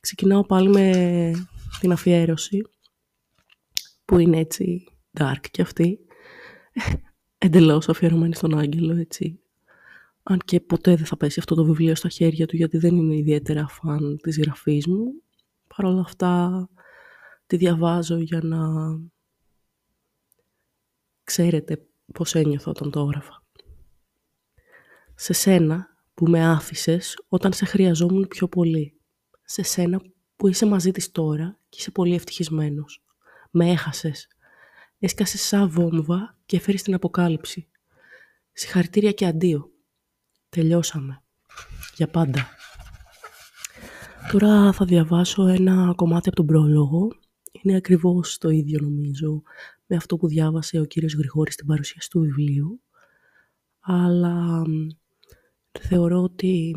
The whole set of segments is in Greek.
Ξεκινάω πάλι με την αφιέρωση, που είναι έτσι dark και αυτή, εντελώς αφιερωμένη στον Άγγελο, έτσι. Αν και ποτέ δεν θα πέσει αυτό το βιβλίο στα χέρια του, γιατί δεν είναι ιδιαίτερα φαν της γραφής μου. Παρ' όλα αυτά, τη διαβάζω για να ξέρετε πώς ένιωθα όταν το έγραφα. Σε σένα που με άφησες όταν σε χρειαζόμουν πιο πολύ. Σε σένα που είσαι μαζί της τώρα και είσαι πολύ ευτυχισμένος. Με έχασες. Έσκασες σαν βόμβα και έφερες την αποκάλυψη. Συγχαρητήρια και αντίο. Τελειώσαμε. Για πάντα. Τώρα θα διαβάσω ένα κομμάτι από τον πρόλογο. Είναι ακριβώς το ίδιο νομίζω με αυτό που διάβασε ο κύριος Γρηγόρης στην παρουσίαση του βιβλίου. Αλλά θεωρώ ότι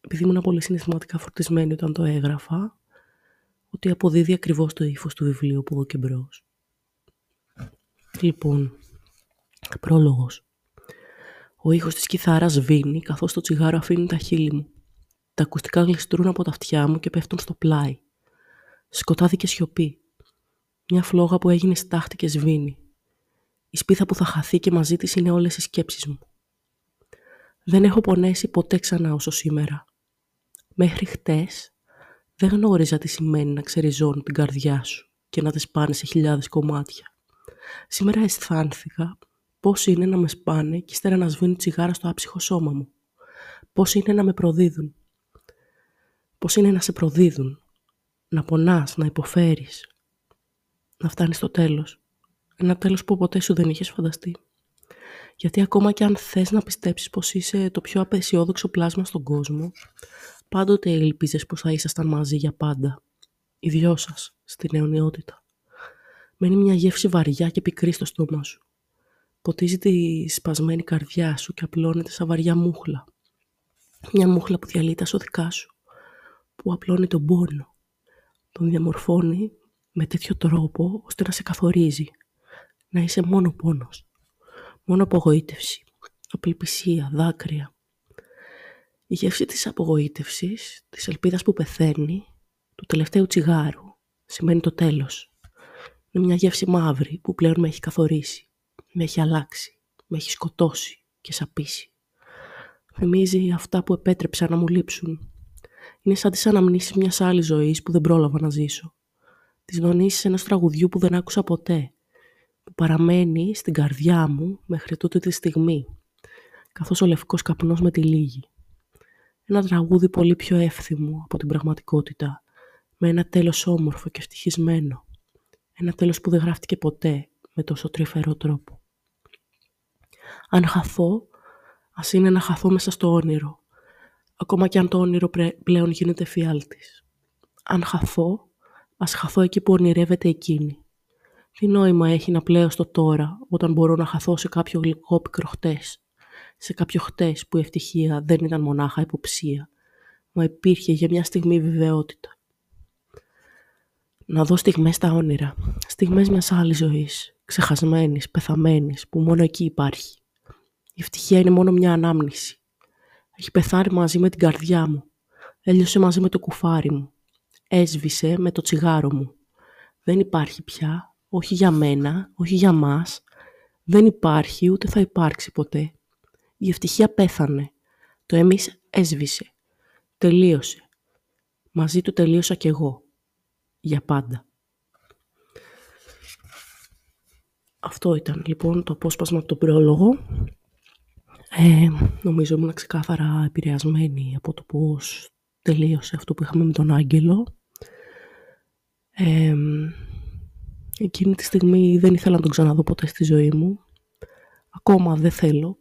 επειδή ήμουν πολύ συναισθηματικά φορτισμένη όταν το έγραφα, ότι αποδίδει ακριβώς το ύφος του βιβλίου από εδώ και μπρος. Λοιπόν, πρόλογος. Ο ήχος της κιθάρας σβήνει καθώς το τσιγάρο αφήνει τα χείλη μου. Τα ακουστικά γλιστρούν από τα αυτιά μου και πέφτουν στο πλάι. Σκοτάδι και σιωπή. Μια φλόγα που έγινε στάχτη και σβήνει. Η σπίθα που θα χαθεί και μαζί της είναι όλες οι σκέψεις μου. Δεν έχω πονέσει ποτέ ξανά όσο σήμερα. Μέχρι χτες δεν γνώριζα τι σημαίνει να ξεριζώνει την καρδιά σου και να τη σπάνε σε χιλιάδες κομμάτια. Σήμερα αισθάνθηκα πώς είναι να με σπάνε και ύστερα να σβήνουν τσιγάρα στο άψυχο σώμα μου. Πώς είναι να με προδίδουν. Πώς είναι να σε προδίδουν. Να πονάς, να υποφέρεις. Να φτάνεις στο τέλος. Ένα τέλος που ποτέ σου δεν είχες φανταστεί. Γιατί ακόμα και αν θες να πιστέψεις πως είσαι το πιο απεσιόδοξο πλάσμα στον κόσμο, πάντοτε ελπίζες πως θα ήσασταν μαζί για πάντα. Οι δυο σας, στην αιωνιότητα. Μένει μια γεύση βαριά και πικρή στο στόμα σου. Ποτίζει τη σπασμένη καρδιά σου και απλώνεται σαν βαριά μούχλα. Μια μούχλα που διαλύει τα σωδικά σου, που απλώνει τον πόνο. Τον διαμορφώνει με τέτοιο τρόπο ώστε να σε καθορίζει. Να είσαι μόνο πόνος. Μόνο απογοήτευση, απελπισία, δάκρυα. Η γεύση της απογοήτευσης, της ελπίδας που πεθαίνει, του τελευταίου τσιγάρου, σημαίνει το τέλος. Είναι μια γεύση μαύρη που πλέον με έχει καθορίσει, με έχει αλλάξει, με έχει σκοτώσει και σαπίσει. Θυμίζει αυτά που επέτρεψα να μου λείψουν. Είναι σαν τις αναμνήσεις μιας άλλης ζωής που δεν πρόλαβα να ζήσω. Τις δονήσεις ενός τραγουδιού που δεν άκουσα ποτέ που παραμένει στην καρδιά μου μέχρι τούτη τη στιγμή, καθώς ο λευκός καπνός με τη λίγη. Ένα τραγούδι πολύ πιο εύθυμο από την πραγματικότητα, με ένα τέλος όμορφο και ευτυχισμένο. Ένα τέλος που δεν γράφτηκε ποτέ με τόσο τρυφερό τρόπο. Αν χαθώ, ας είναι να χαθώ μέσα στο όνειρο, ακόμα και αν το όνειρο πλέον γίνεται φιάλτης. Αν χαθώ, ας χαθώ εκεί που ονειρεύεται εκείνη. Τι νόημα έχει να πλέω στο τώρα, όταν μπορώ να χαθώ σε κάποιο γλυκόπικρο χτες; Σε κάποιο χτες που η ευτυχία δεν ήταν μονάχα υποψία, μα υπήρχε για μια στιγμή βεβαιότητα. Να δω στιγμές στα όνειρα, στιγμές μιας άλλης ζωής, ξεχασμένης, πεθαμένης, που μόνο εκεί υπάρχει. Η ευτυχία είναι μόνο μια ανάμνηση. Έχει πεθάρει μαζί με την καρδιά μου. Έλειωσε μαζί με το κουφάρι μου. Έσβησε με το τσιγάρο μου. Δεν υπάρχει πια όχι για μένα, όχι για μας, δεν υπάρχει ούτε θα υπάρξει ποτέ. Η ευτυχία πέθανε. Το εμείς έσβησε. Τελείωσε. Μαζί του τελείωσα κι εγώ. Για πάντα. Αυτό ήταν λοιπόν το απόσπασμα από τον πρόλογο. Ε, νομίζω ήμουν ξεκάθαρα επηρεασμένη από το πώς τελείωσε αυτό που είχαμε με τον Άγγελο. Ε, Εκείνη τη στιγμή δεν ήθελα να τον ξαναδώ ποτέ στη ζωή μου. Ακόμα δεν θέλω.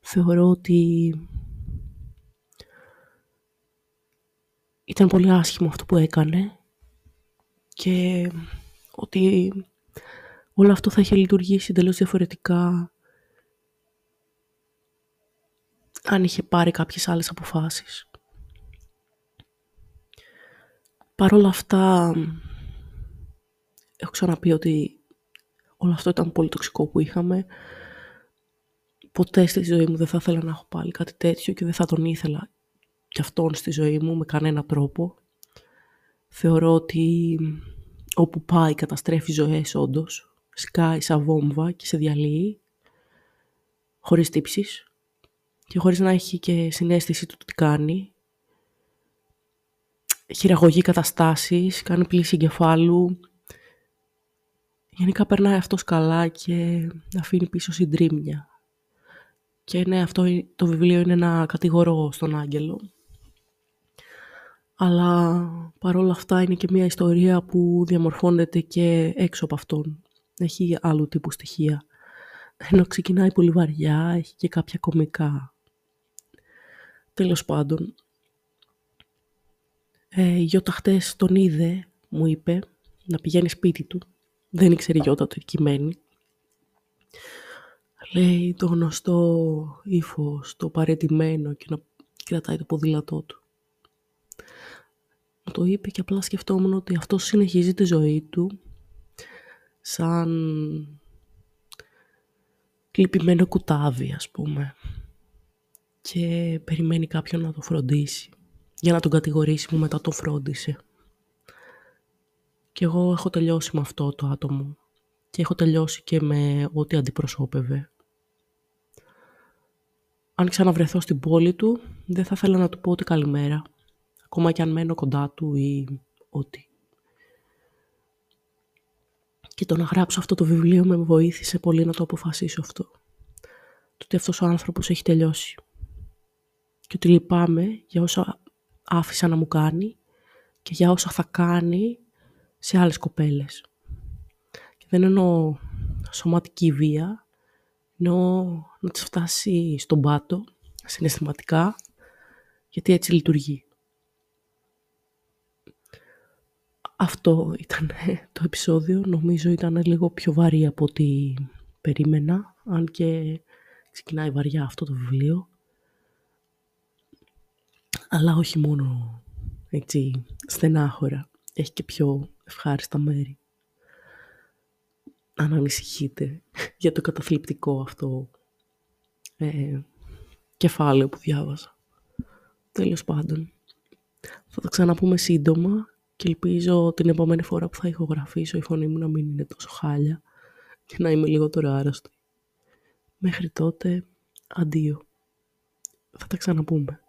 Θεωρώ ότι ήταν πολύ άσχημο αυτό που έκανε και ότι όλο αυτό θα είχε λειτουργήσει εντελώς διαφορετικά αν είχε πάρει κάποιες άλλες αποφάσεις. Παρ' όλα αυτά, έχω ξαναπεί ότι όλο αυτό ήταν πολύ τοξικό που είχαμε. Ποτέ στη ζωή μου δεν θα ήθελα να έχω πάλι κάτι τέτοιο και δεν θα τον ήθελα κι αυτόν στη ζωή μου με κανένα τρόπο. Θεωρώ ότι όπου πάει καταστρέφει ζωές όντως, σκάει σαν βόμβα και σε διαλύει, χωρίς τύψεις και χωρίς να έχει και συνέστηση του τι κάνει. Χειραγωγεί καταστάσεις, κάνει πλήση εγκεφάλου. Γενικά περνάει αυτός καλά και αφήνει πίσω συντρίμμια. Και ναι, αυτό το βιβλίο είναι ένα κατηγορό στον άγγελο. Αλλά παρόλα αυτά είναι και μια ιστορία που διαμορφώνεται και έξω από αυτόν. Έχει άλλου τύπου στοιχεία. Ενώ ξεκινάει πολύ βαριά, έχει και κάποια κομικά. Τέλος πάντων, ε, η Γιώτα χτες τον είδε, μου είπε, να πηγαίνει σπίτι του. Δεν ήξερε η Γιώτα το κειμένη. Λέει το γνωστό ύφος, το παρετημένο και να κρατάει το ποδήλατό του. Μου το είπε και απλά σκεφτόμουν ότι αυτό συνεχίζει τη ζωή του σαν λυπημένο κουτάβι, ας πούμε. Και περιμένει κάποιον να το φροντίσει. Για να τον κατηγορήσει μου μετά το φρόντισε. Και εγώ έχω τελειώσει με αυτό το άτομο. Και έχω τελειώσει και με ό,τι αντιπροσώπευε. Αν ξαναβρεθώ στην πόλη του, δεν θα ήθελα να του πω ότι καλημέρα. Ακόμα και αν μένω κοντά του ή ό,τι. Και το να γράψω αυτό το βιβλίο με βοήθησε πολύ να το αποφασίσω αυτό. Το ότι αυτός ο άνθρωπος έχει τελειώσει. Και ότι λυπάμαι για όσα άφησα να μου κάνει και για όσα θα κάνει σε άλλες κοπέλες. Και δεν εννοώ σωματική βία, εννοώ να τις φτάσει στον πάτο, συναισθηματικά, γιατί έτσι λειτουργεί. Αυτό ήταν το επεισόδιο. Νομίζω ήταν λίγο πιο βαρύ από ό,τι περίμενα. Αν και ξεκινάει βαριά αυτό το βιβλίο. Αλλά όχι μόνο έτσι στενάχωρα. Έχει και πιο ευχάριστα μέρη. Αν ανησυχείτε για το καταθλιπτικό αυτό ε, κεφάλαιο που διάβασα. Τέλος πάντων. Θα τα ξαναπούμε σύντομα και ελπίζω την επόμενη φορά που θα ηχογραφήσω η φωνή μου να μην είναι τόσο χάλια και να είμαι λιγότερο άρρωστη. Μέχρι τότε, αντίο. Θα τα ξαναπούμε.